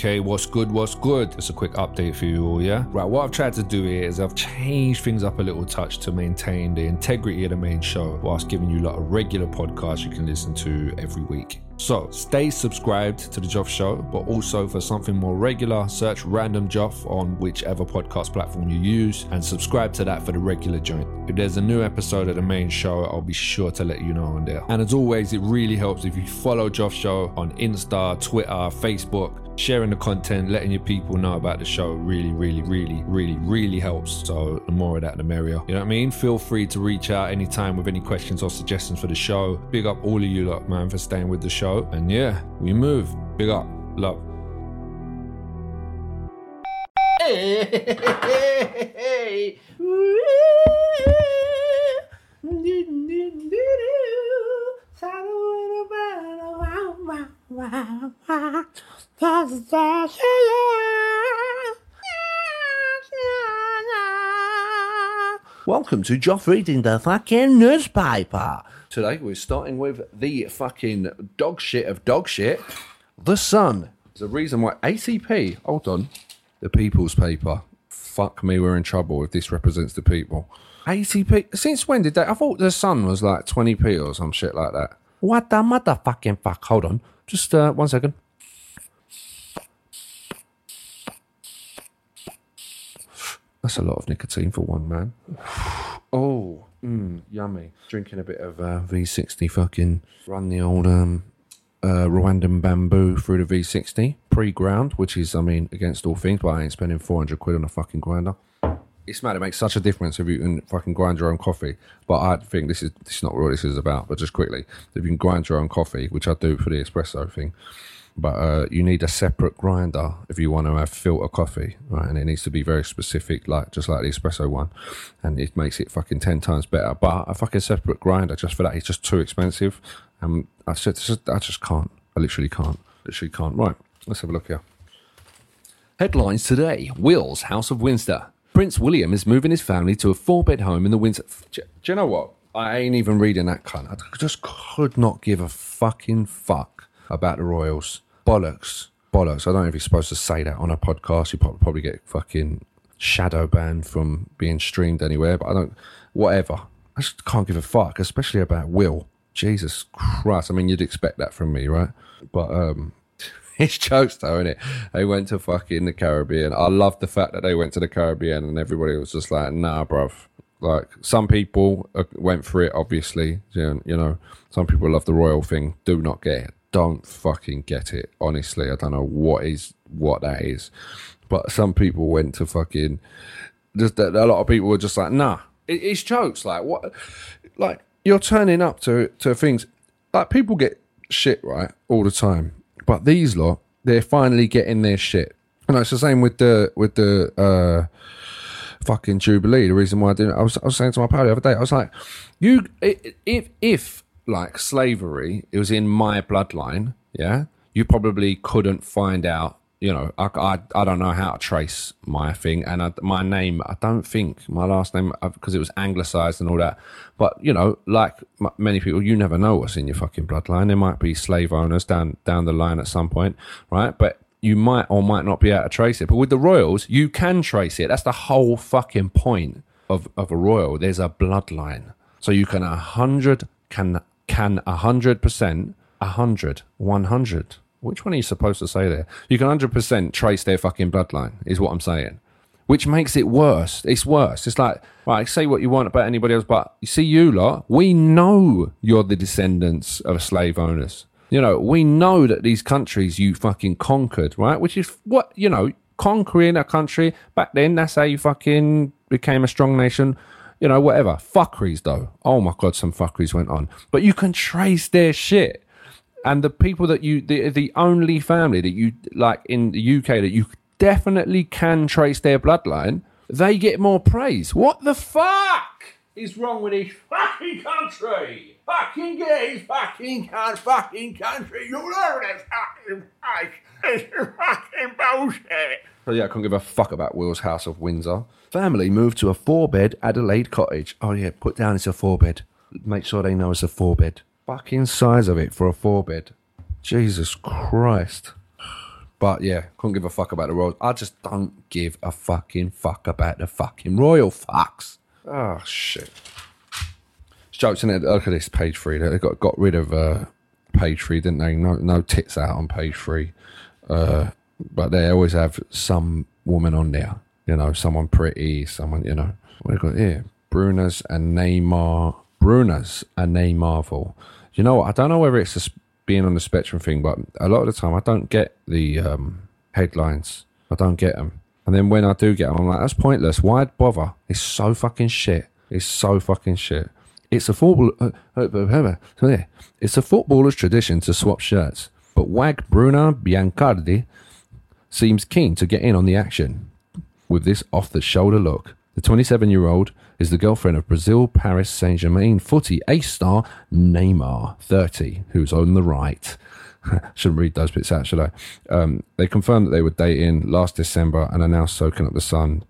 Okay, what's good? What's good? It's a quick update for you all, yeah? Right, what I've tried to do here is I've changed things up a little touch to maintain the integrity of the main show whilst giving you a lot of regular podcasts you can listen to every week. So stay subscribed to the Joff Show, but also for something more regular, search Random Joff on whichever podcast platform you use and subscribe to that for the regular joint. If there's a new episode of the main show, I'll be sure to let you know on there. And as always, it really helps if you follow Joff Show on Insta, Twitter, Facebook. Sharing the content, letting your people know about the show really, really, really, really, really helps. So the more of that, the merrier. You know what I mean? Feel free to reach out anytime with any questions or suggestions for the show. Big up all of you lot, man, for staying with the show. And yeah, we move. Big up. Love. Welcome to Joff reading the fucking newspaper. Today we're starting with the fucking dog shit of dog shit. The Sun. A reason why ACP, hold on, the People's Paper. Fuck me, we're in trouble if this represents the people. ACP, since when did that? I thought the Sun was like 20p or some shit like that. What the motherfucking fuck? Hold on. Just uh, one second. That's a lot of nicotine for one man. Oh, mm, yummy. Drinking a bit of uh, V60 fucking run the old um, uh, Rwandan bamboo through the V60 pre ground, which is, I mean, against all things, but I ain't spending 400 quid on a fucking grinder. It's mad. It makes such a difference if you can fucking grind your own coffee. But I think this is this is not what this is about. But just quickly, if you can grind your own coffee, which I do for the espresso thing, but uh, you need a separate grinder if you want to have filter coffee, right? And it needs to be very specific, like just like the espresso one, and it makes it fucking ten times better. But a fucking separate grinder just for that is just too expensive. and I just, I just can't. I literally can't. Literally can't. Right, let's have a look here. Headlines today: Will's House of Windsor. Prince William is moving his family to a four-bed home in the Windsor. Do you know what? I ain't even reading that cunt. I just could not give a fucking fuck about the royals. Bollocks. Bollocks. I don't know if you're supposed to say that on a podcast. You probably get fucking shadow banned from being streamed anywhere, but I don't. Whatever. I just can't give a fuck, especially about Will. Jesus Christ. I mean, you'd expect that from me, right? But, um, it's jokes though, isn't it? They went to fucking the Caribbean. I love the fact that they went to the Caribbean and everybody was just like, nah, bruv. Like, some people uh, went for it, obviously. You know, some people love the royal thing, do not get it don't fucking get it. Honestly, I don't know what is what that is. But some people went to fucking just a lot of people were just like, nah, it, it's jokes. Like what? Like you're turning up to to things. Like people get shit right all the time, but these lot they're finally getting their shit. And it's the same with the with the uh fucking jubilee. The reason why I didn't, I was I was saying to my pal the other day, I was like, you if if like slavery, it was in my bloodline, yeah, you probably couldn't find out. You know, I, I, I don't know how to trace my thing, and I, my name, I don't think my last name because uh, it was anglicized and all that. But you know, like many people, you never know what's in your fucking bloodline. There might be slave owners down down the line at some point, right? But you might or might not be able to trace it. But with the royals, you can trace it. That's the whole fucking point of of a royal. There's a bloodline, so you can a hundred can can 100%, 100, 100, which one are you supposed to say there? You can 100% trace their fucking bloodline, is what I'm saying. Which makes it worse. It's worse. It's like, right, say what you want about anybody else, but you see, you lot, we know you're the descendants of slave owners. You know, we know that these countries you fucking conquered, right? Which is what, you know, conquering a country back then, that's how you fucking became a strong nation you know, whatever. Fuckeries though. Oh my god, some fuckeries went on. But you can trace their shit. And the people that you the the only family that you like in the UK that you definitely can trace their bloodline, they get more praise. What the fuck is wrong with this fucking country? Fucking gays, fucking cunt, fucking country. You know this fucking place. It's fucking bullshit. So yeah, I couldn't give a fuck about Will's House of Windsor. Family moved to a four bed Adelaide cottage. Oh, yeah, put down it's a four bed. Make sure they know it's a four bed. Fucking size of it for a four bed. Jesus Christ. But yeah, couldn't give a fuck about the Royals. I just don't give a fucking fuck about the fucking Royal fucks. Oh shit. It's jokes in it. Look at this page three. They got got rid of uh, page three, didn't they? No, no tits out on page three. Uh, but they always have some woman on there. You know, someone pretty, someone you know. What they got here? Brunas and Neymar. Brunas and Neymar. You know what? I don't know whether it's just being on the spectrum thing, but a lot of the time I don't get the um, headlines. I don't get them. And then when I do get them, I'm like, that's pointless. Why bother? It's so fucking shit. It's so fucking shit. It's a football. Uh, uh, uh, it's a footballer's tradition to swap shirts, but Wag Bruna Biancardi seems keen to get in on the action with this off-the-shoulder look. The 27-year-old is the girlfriend of Brazil Paris Saint-Germain footy A star Neymar, 30, who's on the right. Shouldn't read those bits out, should I? Um, they confirmed that they were dating last December and are now soaking up the sun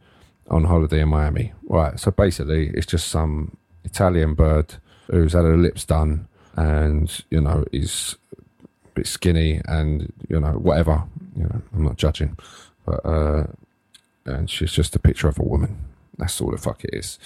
on holiday in Miami. Right, so basically, it's just some Italian bird who's had her lips done and, you know, is a bit skinny and, you know, whatever. You know, I'm not judging. But, uh, and she's just a picture of a woman. That's all the fuck it is.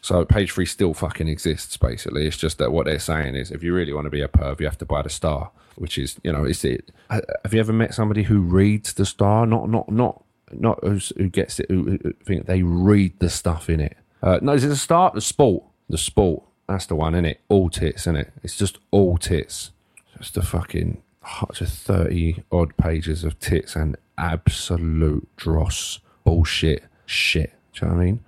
So page three still fucking exists, basically. It's just that what they're saying is if you really want to be a perv, you have to buy the star, which is, you know, is it. Have you ever met somebody who reads the star? Not, not, not, not who gets it, who, who think they read the stuff in it. Uh, no, is it the star? The sport. The sport. That's the one, isn't it? All tits, isn't it? It's just all tits. Just a fucking just 30 odd pages of tits and absolute dross bullshit shit. Do you know what I mean?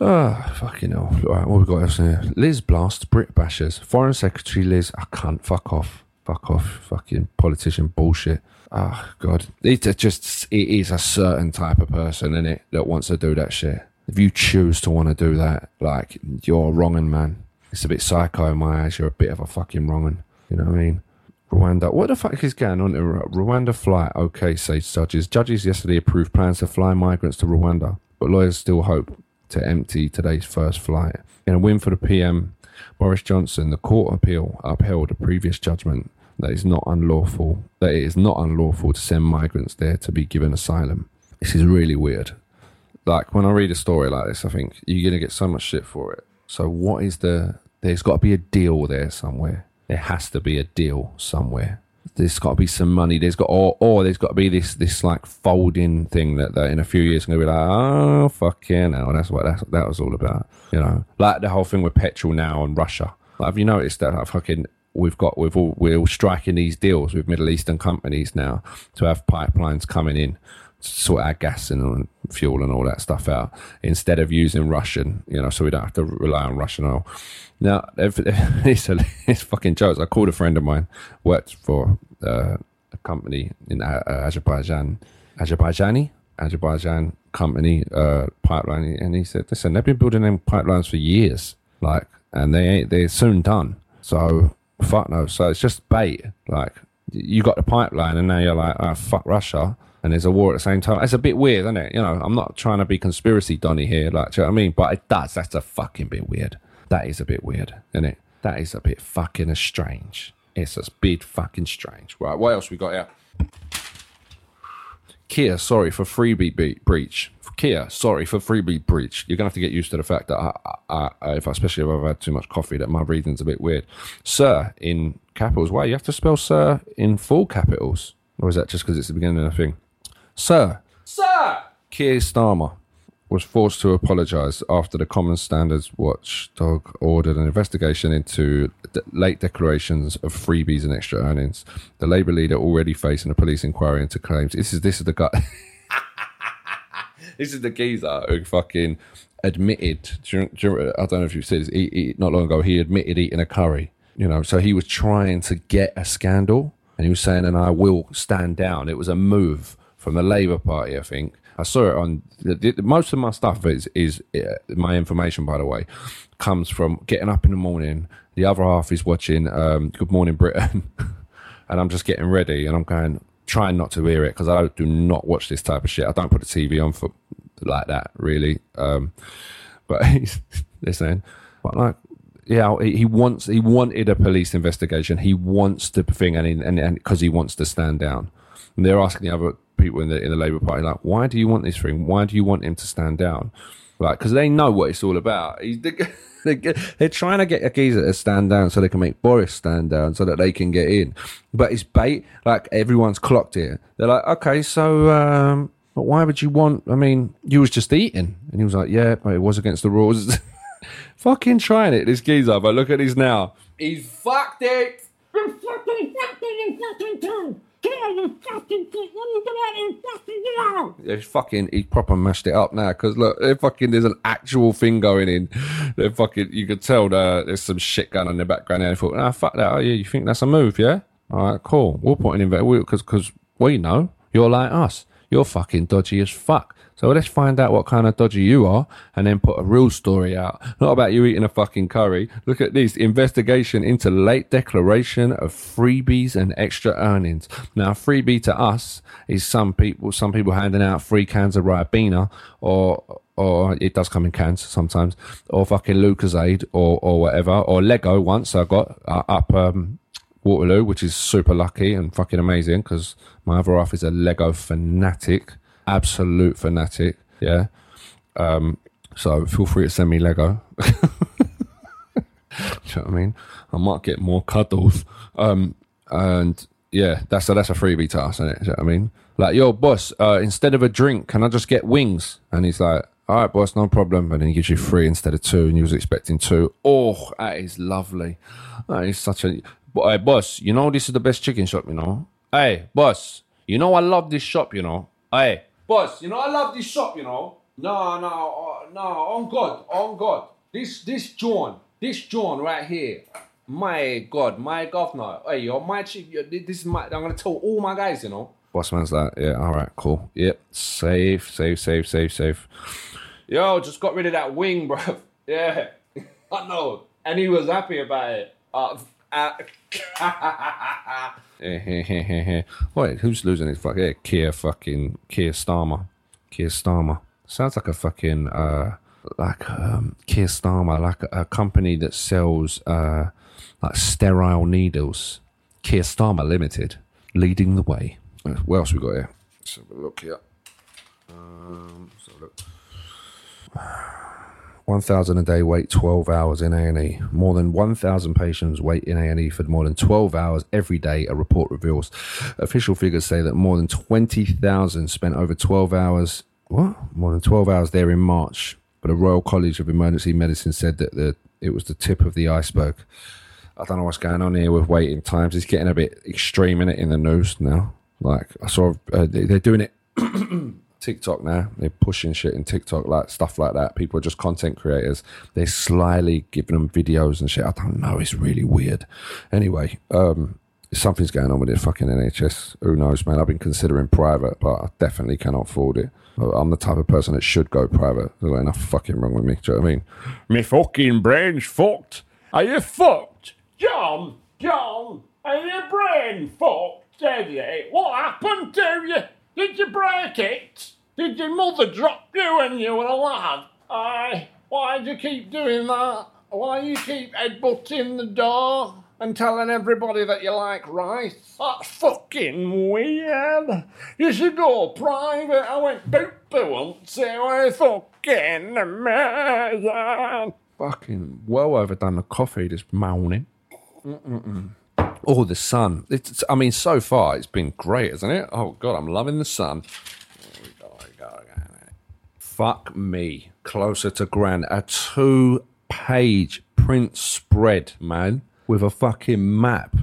Ah, oh, fucking hell. All right, what we got else here? Liz Blast, Brit Bashers. Foreign Secretary Liz, I can't. Fuck off. Fuck off. Fucking politician bullshit. Oh, God. It just, it is a certain type of person, in it, that wants to do that shit. If you choose to want to do that, like, you're wronging, man. It's a bit psycho in my eyes. You're a bit of a fucking wronging. You know what I mean? Rwanda. What the fuck is going on in Rwanda flight? Okay, say judges. Judges yesterday approved plans to fly migrants to Rwanda, but lawyers still hope to empty today's first flight. In a win for the PM, Boris Johnson, the court appeal upheld a previous judgment that is not unlawful that it is not unlawful to send migrants there to be given asylum. This is really weird. Like when I read a story like this, I think you're gonna get so much shit for it. So what is the there's got to be a deal there somewhere. There has to be a deal somewhere there's got to be some money. There's got or or there's got to be this this like folding thing that, that in a few years going to be like, oh fuck yeah, now that's what that's, that was all about. You know, like the whole thing with petrol now and Russia. Like, have you noticed that like, fucking we've got we've all we're all striking these deals with Middle Eastern companies now to have pipelines coming in sort our gas and fuel and all that stuff out instead of using Russian, you know, so we don't have to rely on Russian oil. Now, it's, a, it's fucking jokes. I called a friend of mine, worked for uh, a company in uh, Azerbaijan, Azerbaijani, Azerbaijan company, uh, pipeline, and he said, listen, they've been building them pipelines for years, like, and they ain't, they're soon done. So, fuck no. So it's just bait. Like, you got the pipeline, and now you're like, oh, fuck Russia and there's a war at the same time. It's a bit weird, isn't it? You know, I'm not trying to be conspiracy Donny here, like, do you know what I mean? But it does. That's a fucking bit weird. That is a bit weird, isn't it? That is a bit fucking strange. It's a bit fucking strange. Right, what else we got here? Keir, sorry for freebie be- breach. Keir, sorry for freebie breach. You're gonna have to get used to the fact that, I, I, I, if especially if I've had too much coffee, that my reading's a bit weird. Sir in capitals. Why you have to spell sir in full capitals, or is that just because it's the beginning of the thing? Sir. Sir! Keir Starmer was forced to apologise after the Common Standards Watchdog ordered an investigation into late declarations of freebies and extra earnings. The Labour leader already facing a police inquiry into claims. This is this is the guy. this is the geezer who fucking admitted. I don't know if you've seen this. He, he, not long ago, he admitted eating a curry. You know, so he was trying to get a scandal, and he was saying, "And I will stand down." It was a move from the Labour Party, I think. I saw it on most of my stuff is is uh, my information, by the way, comes from getting up in the morning. The other half is watching um, Good Morning Britain, and I'm just getting ready, and I'm going trying not to hear it because I do not watch this type of shit. I don't put the TV on for like that, really. Um, but he's listening, but like yeah, he wants he wanted a police investigation. He wants the thing, and and because he wants to stand down. And they're asking the other people in the in the Labour Party like, why do you want this thing? Why do you want him to stand down? Like, because they know what it's all about. They're trying to get a geezer to stand down so they can make Boris stand down so that they can get in. But it's bait. Like everyone's clocked it. They're like, okay, so um, but why would you want? I mean, you was just eating, and he was like, yeah, but it was against the rules. Fucking trying it, this geezer. But look at this now. He's fucked it. He's fucking, he proper mashed it up now because look, fucking, there's an actual thing going in. They're fucking, you could tell there's some shit going on in the background. And I thought, ah, fuck that. Oh, yeah, you think that's a move, yeah? All right, cool. We'll put it in there because because we know you're like us. You're fucking dodgy as fuck. So let's find out what kind of dodgy you are and then put a real story out. Not about you eating a fucking curry. Look at this investigation into late declaration of freebies and extra earnings. Now, freebie to us is some people, some people handing out free cans of Ribena or, or it does come in cans sometimes, or fucking Lucozade or, or whatever, or Lego once I got uh, up, um, Waterloo, which is super lucky and fucking amazing because my other half is a Lego fanatic, absolute fanatic. Yeah. Um, so feel free to send me Lego. Do you know what I mean? I might get more cuddles. Um, and yeah, that's a, that's a freebie us, isn't it? Do you know what I mean? Like, yo, boss, uh, instead of a drink, can I just get wings? And he's like, all right, boss, no problem. And then he gives you three instead of two, and you was expecting two. Oh, that is lovely. That is such a. But hey, boss, you know this is the best chicken shop, you know. Hey, boss, you know I love this shop, you know. Hey, boss, you know I love this shop, you know. No, no, uh, no, on God, on God. This, this John, this John right here. My God, my governor. Hey, you're my chief. You're, this is my. I'm gonna tell all my guys, you know. Boss man's like, yeah, all right, cool. Yep, safe, safe, safe, safe, safe. Yo, just got rid of that wing, bro. Yeah, I know, and he was happy about it. Uh, Wait, who's losing his fuck? Yeah, Keir fucking Keir Starmer. Keir Starmer sounds like a fucking uh, like um, Keir Starmer, like a, a company that sells uh, like sterile needles. Keir Starmer Limited, leading the way. What else we got here? Let's have a look here. Um, look. 1,000 a day wait 12 hours in A&E. More than 1,000 patients wait in A&E for more than 12 hours every day, a report reveals. Official figures say that more than 20,000 spent over 12 hours, what? More than 12 hours there in March. But the Royal College of Emergency Medicine said that the, it was the tip of the iceberg. I don't know what's going on here with waiting times. It's getting a bit extreme in it in the news now. Like I saw, uh, they- they're doing it TikTok now. They're pushing shit in TikTok, like stuff like that. People are just content creators. They're slyly giving them videos and shit. I don't know. It's really weird. Anyway, um, something's going on with the fucking NHS. Who knows, man? I've been considering private, but I definitely cannot afford it. I'm the type of person that should go private. There's enough fucking wrong with me. Do you know what I mean? Me fucking brain's fucked. Are you fucked? John, John, are your brain fucked, Eddie? What happened to you? Did you break it? Did your mother drop you when you were a lad? Aye, why do you keep doing that? Why you keep headbutting the door and telling everybody that you like rice? That's fucking weird. You should go private. I went boop boo once. It was fucking amazing. fucking well overdone the coffee this morning. Mm-mm-mm. Oh, the sun. It's, I mean, so far it's been great, isn't it? Oh, God, I'm loving the sun. Fuck me. Closer to grand. A two page print spread, man, with a fucking map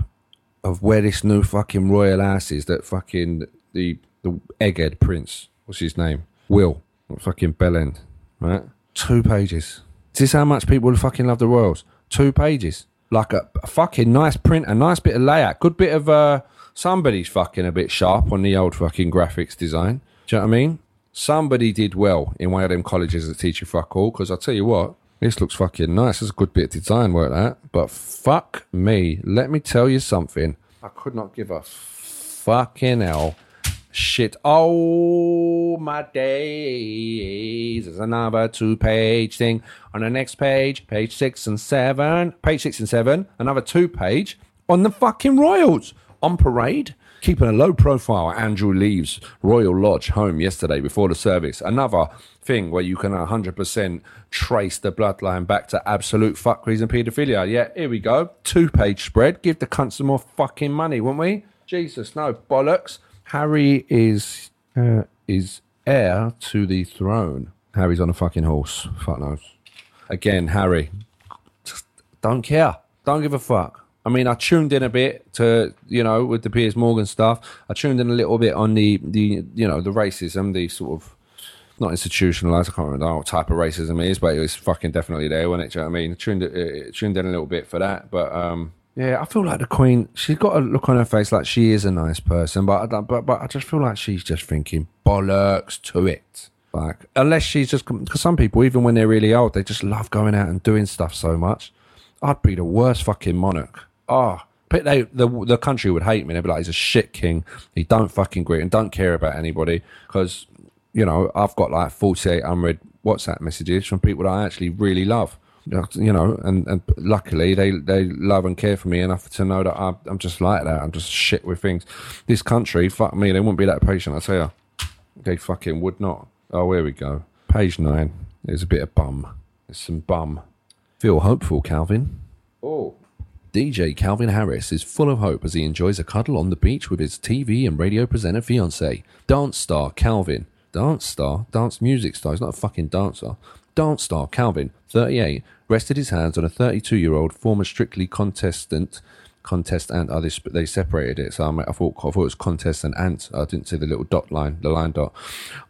of where this new fucking royal ass is that fucking the the egghead prince. What's his name? Will. Fucking Bellend. Right? Two pages. Is this how much people fucking love the royals? Two pages. Like a, a fucking nice print, a nice bit of layout, good bit of uh somebody's fucking a bit sharp on the old fucking graphics design. Do you know what I mean? Somebody did well in one of them colleges that teach you fuck all, because I'll tell you what, this looks fucking nice. It's a good bit of design work that. But fuck me. Let me tell you something. I could not give a fucking hell shit. Oh my days. There's another two page thing. On the next page, page six and seven. Page six and seven, another two page on the fucking Royals. On parade. Keeping a low profile, Andrew leaves Royal Lodge home yesterday before the service. Another thing where you can 100% trace the bloodline back to absolute fuckeries and paedophilia. Yeah, here we go. Two page spread. Give the cunt some more fucking money, won't we? Jesus, no bollocks. Harry is uh, is heir to the throne. Harry's on a fucking horse. Fuck knows. Again, Harry, just don't care. Don't give a fuck. I mean, I tuned in a bit to you know with the Piers Morgan stuff. I tuned in a little bit on the the you know the racism, the sort of not institutionalized. I can't remember what type of racism it is, but it was fucking definitely there, wasn't it? Do you know what I mean? Tuned it, tuned in a little bit for that, but um, yeah, I feel like the Queen. She's got a look on her face like she is a nice person, but but but I just feel like she's just thinking bollocks to it. Like unless she's just because some people, even when they're really old, they just love going out and doing stuff so much. I'd be the worst fucking monarch. Oh, but they the the country would hate me. They'd be like, he's a shit king. He don't fucking greet and don't care about anybody because you know I've got like forty eight unread WhatsApp messages from people that I actually really love. You know, and, and luckily they, they love and care for me enough to know that I'm, I'm just like that. I'm just shit with things. This country, fuck me, they wouldn't be that patient. I tell you, they fucking would not. Oh, here we go. Page nine. There's a bit of bum. There's some bum. Feel hopeful, Calvin. Oh. DJ Calvin Harris is full of hope as he enjoys a cuddle on the beach with his TV and radio presenter fiance, dance star Calvin. Dance star? Dance music star. He's not a fucking dancer. Dance star Calvin, 38, rested his hands on a 32 year old former Strictly contestant. Contest and they, sp- they separated it, so I, I thought I thought it was contest and ant. I didn't see the little dot line, the line dot.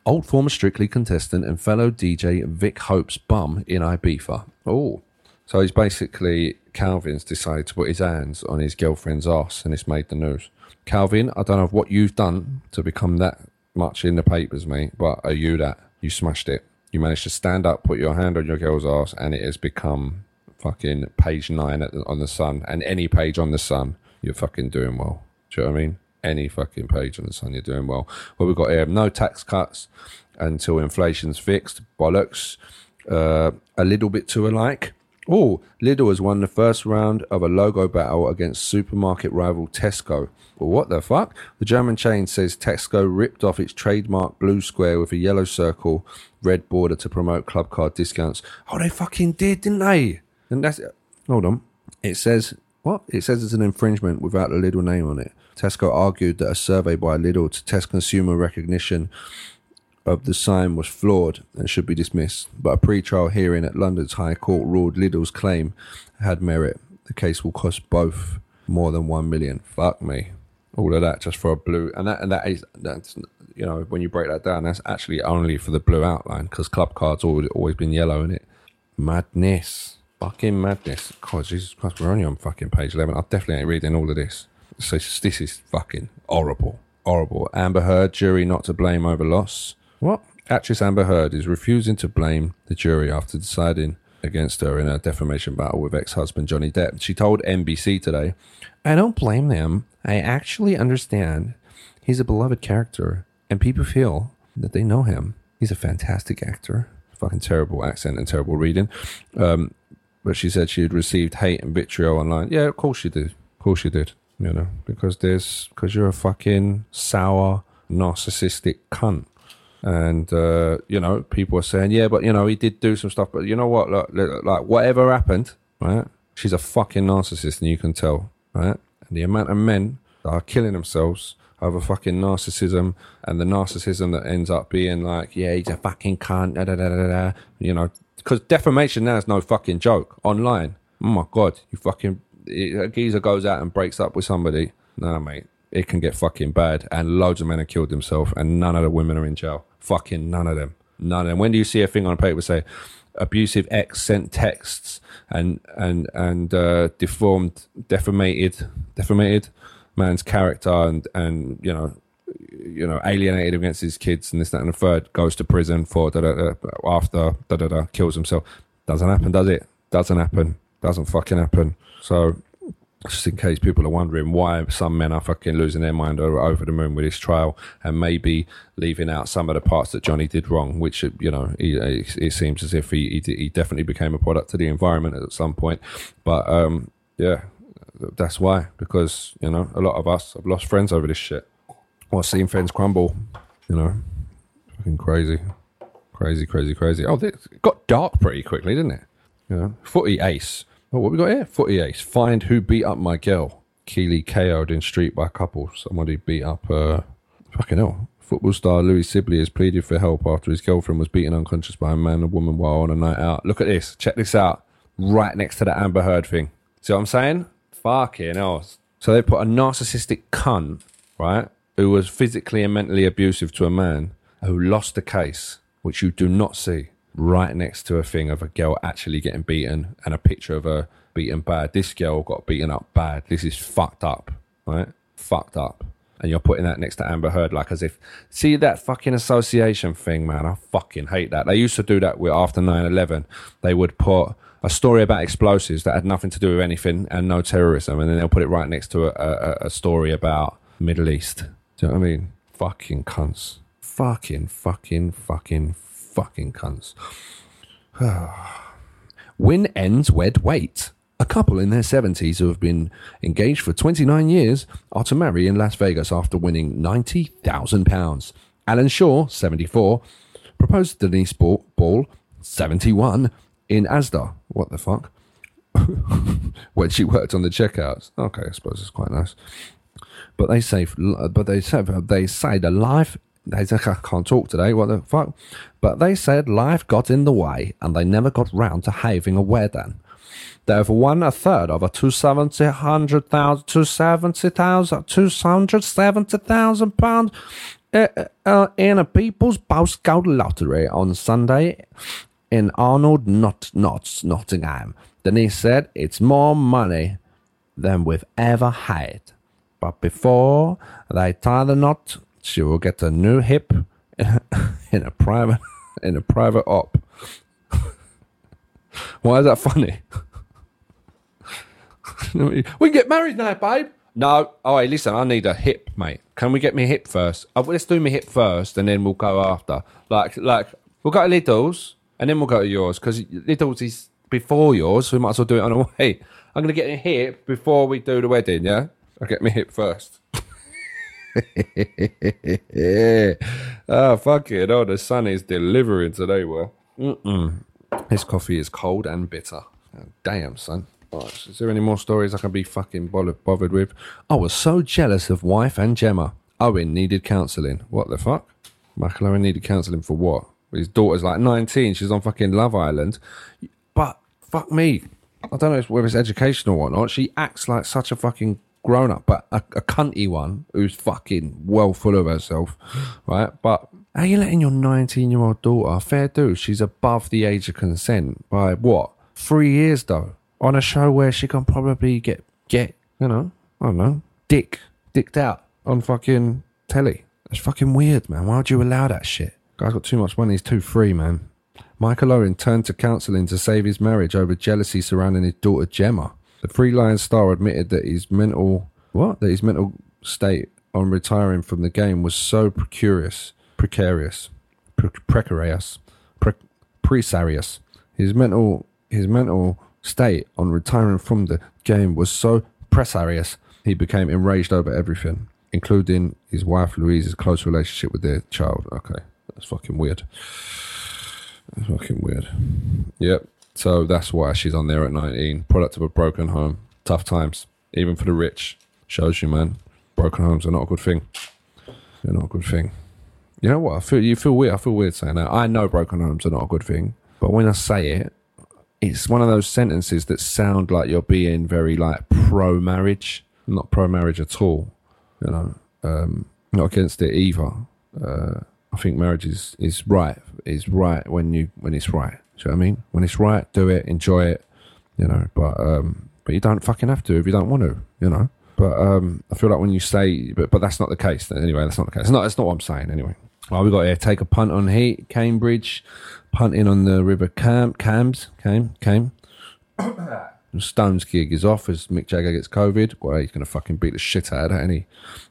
Old former Strictly contestant and fellow DJ Vick Hope's bum in Ibiza. Oh, so he's basically Calvin's decided to put his hands on his girlfriend's ass, and it's made the news. Calvin, I don't know what you've done to become that much in the papers, mate, but are you that? You smashed it. You managed to stand up, put your hand on your girl's ass, and it has become fucking page nine at on the Sun, and any page on the Sun, you're fucking doing well. Do you know what I mean? Any fucking page on the Sun, you're doing well. What we've got here: no tax cuts until inflation's fixed. Bollocks. Uh, a little bit too alike. Oh, Lidl has won the first round of a logo battle against supermarket rival Tesco. Well, what the fuck? The German chain says Tesco ripped off its trademark blue square with a yellow circle, red border to promote club card discounts. Oh, they fucking did, didn't they? And that's hold on. It says what? It says it's an infringement without the Lidl name on it. Tesco argued that a survey by Lidl to test consumer recognition of the sign was flawed and should be dismissed, but a pre-trial hearing at London's High Court ruled Lidl's claim had merit. The case will cost both more than one million. Fuck me, all of that just for a blue, and that and that is that's you know when you break that down, that's actually only for the blue outline because club cards always always been yellow in it. Madness, fucking madness. God, Jesus Christ, we're only on fucking page eleven. I definitely ain't reading all of this. So this is fucking horrible, horrible. Amber Heard jury not to blame over loss. What? Actress Amber Heard is refusing to blame the jury after deciding against her in a defamation battle with ex-husband Johnny Depp. She told NBC today, "I don't blame them. I actually understand. He's a beloved character, and people feel that they know him. He's a fantastic actor. Fucking terrible accent and terrible reading." Um, but she said she had received hate and vitriol online. Yeah, of course she did. Of course she did. You know, because there's because you're a fucking sour, narcissistic cunt. And uh, you know, people are saying, yeah, but you know, he did do some stuff. But you know what? Like, like whatever happened, right? She's a fucking narcissist, and you can tell, right? And the amount of men that are killing themselves over fucking narcissism, and the narcissism that ends up being like, yeah, he's a fucking cunt, da da da da da. You know, because defamation now is no fucking joke online. Oh my god, you fucking a geezer goes out and breaks up with somebody. No, mate, it can get fucking bad. And loads of men have killed themselves, and none of the women are in jail. Fucking none of them. None of them. When do you see a thing on a paper say abusive ex sent texts and and and uh, deformed, defamated, defamated man's character, and and you know you know, alienated against his kids and this, that, and the third, goes to prison for da da da after da da da kills himself. Doesn't happen, does it? Doesn't happen. Doesn't fucking happen. So, just in case people are wondering why some men are fucking losing their mind over, over the moon with this trial and maybe leaving out some of the parts that Johnny did wrong, which, you know, he, it, seems as if he, he, he definitely became a product of the environment at some point. But, um, yeah, That's why, because you know, a lot of us have lost friends over this shit, or seen friends crumble. You know, fucking crazy, crazy, crazy, crazy. Oh, it got dark pretty quickly, didn't it? You know, footy ace. Oh, what we got here? Footy ace. Find who beat up my girl. Keely KO'd in street by a couple. Somebody beat up. uh Fucking hell. Football star Louis Sibley has pleaded for help after his girlfriend was beaten unconscious by a man and woman while on a night out. Look at this. Check this out. Right next to the Amber Heard thing. See what I'm saying? Fucking hell. So they put a narcissistic cunt, right, who was physically and mentally abusive to a man who lost the case, which you do not see, right next to a thing of a girl actually getting beaten and a picture of her beaten bad. This girl got beaten up bad. This is fucked up, right? Fucked up and you're putting that next to Amber Heard, like as if, see that fucking association thing, man. I fucking hate that. They used to do that with after 9 11. They would put a story about explosives that had nothing to do with anything and no terrorism, and then they'll put it right next to a, a, a story about Middle East. Do you know what I mean? Fucking cunts. Fucking, fucking, fucking, fucking cunts. Win ends wed wait. A couple in their 70s who have been engaged for 29 years are to marry in Las Vegas after winning £90,000. Alan Shaw, 74, proposed to Denise Ball, Ball 71, in Asda. What the fuck? when she worked on the checkouts. Okay, I suppose it's quite nice. But they say, but they say, they say the life. They say, I can't talk today. What the fuck? But they said life got in the way, and they never got round to having a wedding. They have won a third of a 270,000, 270,000, 270,000 pounds uh, uh, in a People's Postcode Lottery on Sunday in Arnold, not Notts, Nottingham. Denise said it's more money than we've ever had. But before they tie the knot, she will get a new hip in a private in a private op. Why is that funny? we can get married now, babe. No. Oh, hey, listen, I need a hip, mate. Can we get me a hip first? Oh, let's do me hip first, and then we'll go after. Like, like we'll go to Lidl's, and then we'll go to yours because Lidl's is before yours. So we might as well do it on the way. I'm gonna get a hip before we do the wedding. Yeah, I'll get me hip first. Oh, fuck it. Oh, the sun is delivering today, well. Mm-mm. This coffee is cold and bitter. Oh, damn, son. Is there any more stories I can be fucking bothered with? I was so jealous of wife and Gemma. Owen needed counselling. What the fuck? Michael Owen needed counselling for what? His daughter's like 19. She's on fucking Love Island. But fuck me. I don't know whether it's educational or not. She acts like such a fucking grown up, but a, a cunty one who's fucking well full of herself, right? But are you letting your 19 year old daughter, fair do, she's above the age of consent by what? Three years though on a show where she can probably get get you know I don't know dick dicked out on fucking telly. It's fucking weird, man. Why would you allow that shit? Guy's got too much money. He's too free, man. Michael Owen turned to counselling to save his marriage over jealousy surrounding his daughter Gemma. The Free Lion star admitted that his mental what that his mental state on retiring from the game was so precarious, precarious, pre- precarious, pre- precarious. His mental his mental state on retiring from the game was so precarious, he became enraged over everything, including his wife Louise's close relationship with their child. Okay, that's fucking weird. That's fucking weird. Yep. So that's why she's on there at 19. Product of a broken home. Tough times, even for the rich. Shows you, man. Broken homes are not a good thing. They're not a good thing. You know what? I feel you feel weird. I feel weird saying that. I know broken homes are not a good thing, but when I say it, it's one of those sentences that sound like you're being very like pro marriage, not pro marriage at all. You know, um, not against it either. Uh, I think marriage is, is right. Is right when you when it's right. You know what I mean? When it's right, do it, enjoy it. You know, but um, but you don't fucking have to if you don't want to. You know. But um, I feel like when you say, but but that's not the case. Anyway, that's not the case. It's not. That's not what I'm saying. Anyway. Well, we got here. Take a punt on heat. Cambridge punting on the River Cam, Cams, came, came. Stones gig is off as Mick Jagger gets COVID. Well, he's going to fucking beat the shit out of that, any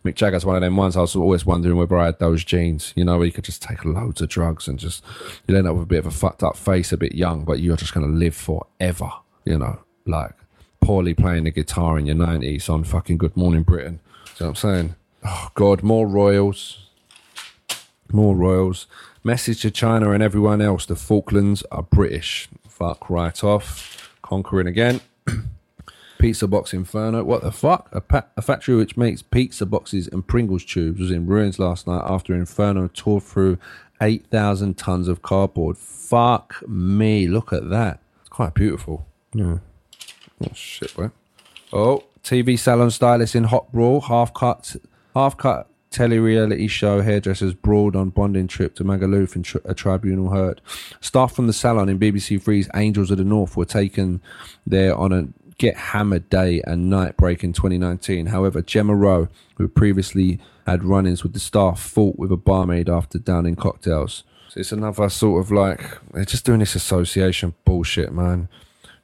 Mick Jagger's one of them ones I was always wondering whether I had those genes, you know, where you could just take loads of drugs and just, you'll end up with a bit of a fucked up face, a bit young, but you're just going to live forever, you know, like poorly playing the guitar in your 90s on fucking Good Morning Britain. See what I'm saying? Oh, God, more royals. More royals. Message to China and everyone else the Falklands are British. Fuck right off. Conquering again. Pizza Box Inferno. What the fuck? A, pa- a factory which makes pizza boxes and Pringles tubes was in ruins last night after Inferno tore through 8,000 tons of cardboard. Fuck me. Look at that. It's quite beautiful. Yeah. Oh, shit, boy. Oh, TV salon stylist in hot brawl. Half cut, half cut tele-reality show hairdressers brawled on bonding trip to Magaluf and a tribunal heard. Staff from the salon in BBC Three's Angels of the North were taken there on a get hammered day and night break in 2019. However, Gemma Rowe, who previously had run-ins with the staff, fought with a barmaid after downing cocktails. So it's another sort of like they're just doing this association bullshit, man.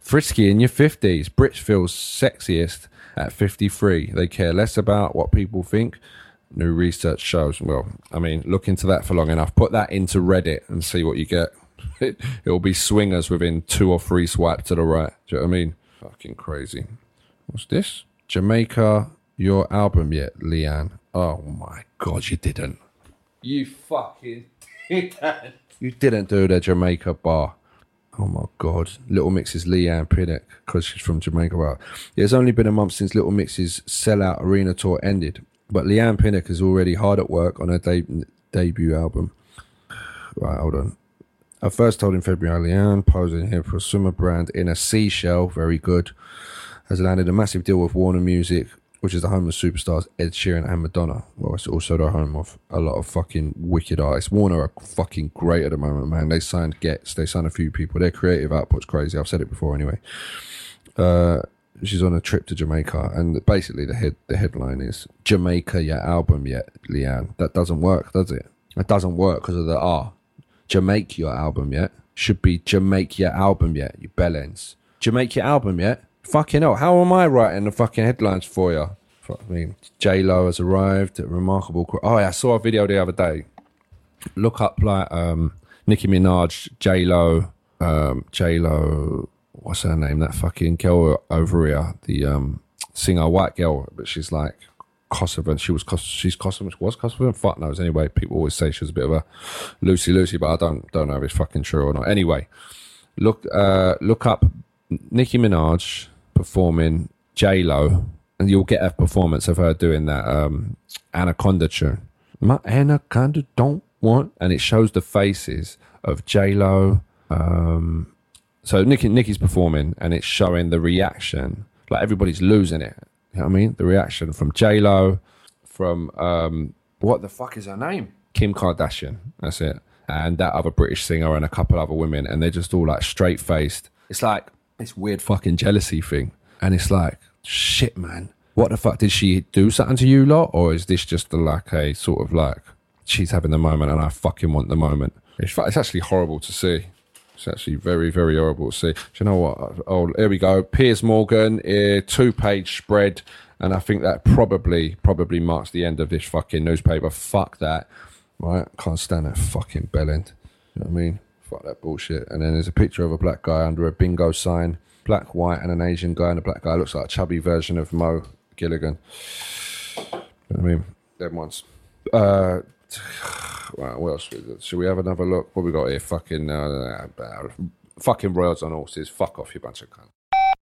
Frisky in your 50s. Brits feels sexiest at 53. They care less about what people think. New research shows. Well, I mean, look into that for long enough. Put that into Reddit and see what you get. It, will be swingers within two or three swipes to the right. Do you know what I mean? Fucking crazy. What's this? Jamaica, your album yet, Leigh-Anne? Oh my god, you didn't. You fucking didn't. You didn't do the Jamaica bar. Oh my god, Little Mix's Leigh-Anne Pinnock because she's from Jamaica. Well, it's only been a month since Little Mix's sellout arena tour ended, but Leigh-Anne Pinnock is already hard at work on her de- debut album. Right, hold on. I first told in February, Leigh-Anne, posing here for a swimmer brand in a seashell, very good, has landed a massive deal with Warner Music, which is the home of superstars Ed Sheeran and Madonna. Well, it's also the home of a lot of fucking wicked artists. Warner are fucking great at the moment, man. They signed Gets, they signed a few people. Their creative output's crazy. I've said it before anyway. Uh, she's on a trip to Jamaica, and basically the head the headline is Jamaica your album yet, Leigh-Anne. That doesn't work, does it? It doesn't work because of the R. Jamaica your album yet should be Jamaica your album yet, you bellends. Jamaica your album yet? Fucking hell, how am I writing the fucking headlines for you? Fuck me. J Lo has arrived. A remarkable. Oh, yeah, I saw a video the other day. Look up like um, Nicki Minaj, J Lo, um, J Lo. What's her name? That fucking girl over here, the um, singer, white girl, but she's like Kosovan. She was she's Kosovan. She was Kosovan. Fuck knows. Anyway, people always say she was a bit of a Lucy Lucy, but I don't don't know if it's fucking true or not. Anyway, look uh, look up Nicki Minaj performing J Lo, and you'll get a performance of her doing that um, Anaconda tune. My Anaconda don't want, and it shows the faces of J Lo. Um, so Nicki Nicki's performing, and it's showing the reaction. Like everybody's losing it. You know what I mean? The reaction from J Lo, from um, what the fuck is her name? Kim Kardashian. That's it. And that other British singer and a couple other women, and they're just all like straight faced. It's like this weird fucking jealousy thing, and it's like shit, man. What the fuck did she do something to you lot, or is this just a, like a sort of like she's having the moment and I fucking want the moment? It's, it's actually horrible to see. It's actually very, very horrible to see. Do you know what? Oh, here we go. Piers Morgan, a two-page spread, and I think that probably, probably marks the end of this fucking newspaper. Fuck that. Right? Can't stand that fucking bellend. You know what I mean? Fuck that bullshit. And then there's a picture of a black guy under a bingo sign. Black, white, and an Asian guy. And the black guy looks like a chubby version of Mo Gilligan. You know I mean? Them ones. Uh, Right, what else? Should we have another look? What we got here? Fucking, uh, uh, fucking royals on horses. Fuck off, you bunch of cunts.